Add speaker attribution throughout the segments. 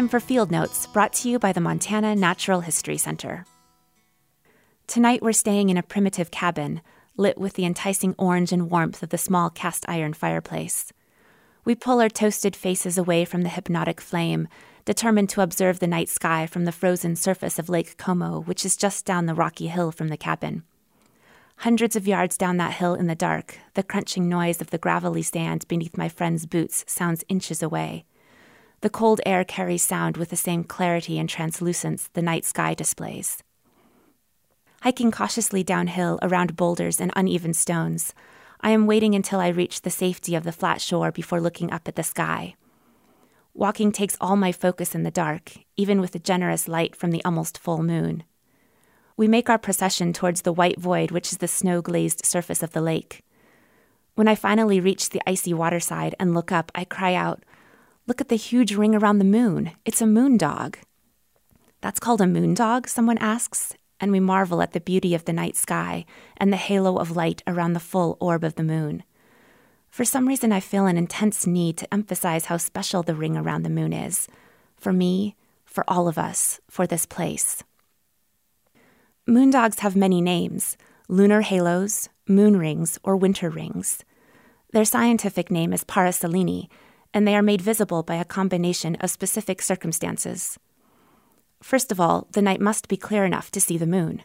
Speaker 1: time for Field Notes, brought to you by the Montana Natural History Center. Tonight we're staying in a primitive cabin, lit with the enticing orange and warmth of the small cast iron fireplace. We pull our toasted faces away from the hypnotic flame, determined to observe the night sky from the frozen surface of Lake Como, which is just down the rocky hill from the cabin. Hundreds of yards down that hill in the dark, the crunching noise of the gravelly sand beneath my friend's boots sounds inches away. The cold air carries sound with the same clarity and translucence the night sky displays. Hiking cautiously downhill around boulders and uneven stones, I am waiting until I reach the safety of the flat shore before looking up at the sky. Walking takes all my focus in the dark, even with the generous light from the almost full moon. We make our procession towards the white void, which is the snow glazed surface of the lake. When I finally reach the icy waterside and look up, I cry out, Look at the huge ring around the moon. It's a moon dog. That's called a moon dog, someone asks, and we marvel at the beauty of the night sky and the halo of light around the full orb of the moon. For some reason, I feel an intense need to emphasize how special the ring around the moon is for me, for all of us, for this place. Moondogs have many names lunar halos, moon rings, or winter rings. Their scientific name is Paraselenae, and they are made visible by a combination of specific circumstances. First of all, the night must be clear enough to see the moon.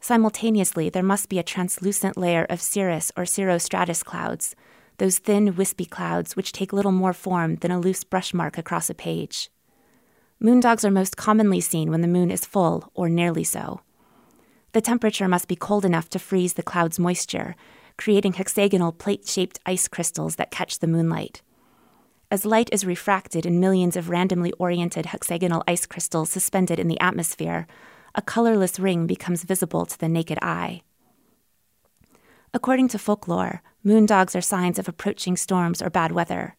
Speaker 1: Simultaneously, there must be a translucent layer of cirrus or cirrostratus clouds, those thin, wispy clouds which take little more form than a loose brush mark across a page. Moondogs are most commonly seen when the moon is full, or nearly so. The temperature must be cold enough to freeze the cloud's moisture, creating hexagonal plate shaped ice crystals that catch the moonlight. As light is refracted in millions of randomly oriented hexagonal ice crystals suspended in the atmosphere, a colorless ring becomes visible to the naked eye. According to folklore, moondogs are signs of approaching storms or bad weather.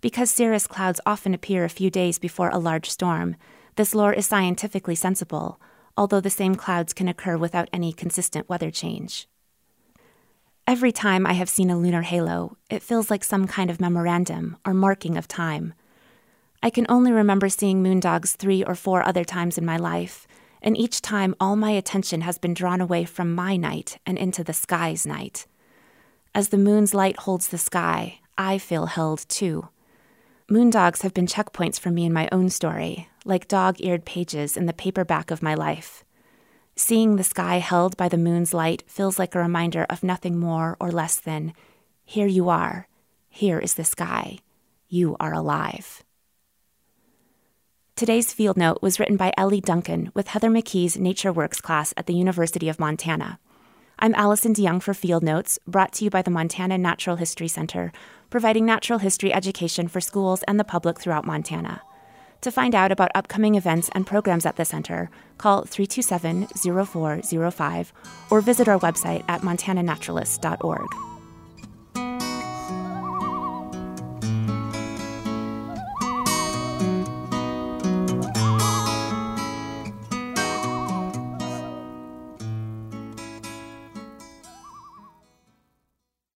Speaker 1: Because cirrus clouds often appear a few days before a large storm, this lore is scientifically sensible, although the same clouds can occur without any consistent weather change. Every time I have seen a lunar halo, it feels like some kind of memorandum or marking of time. I can only remember seeing moondogs three or four other times in my life, and each time all my attention has been drawn away from my night and into the sky's night. As the moon's light holds the sky, I feel held too. Moondogs have been checkpoints for me in my own story, like dog eared pages in the paperback of my life. Seeing the sky held by the moon's light feels like a reminder of nothing more or less than here you are, here is the sky, you are alive. Today's field note was written by Ellie Duncan with Heather McKee's Nature Works class at the University of Montana. I'm Allison DeYoung for Field Notes, brought to you by the Montana Natural History Center, providing natural history education for schools and the public throughout Montana. To find out about upcoming events and programs at the center, call 327 0405 or visit our website at montananaturalist.org.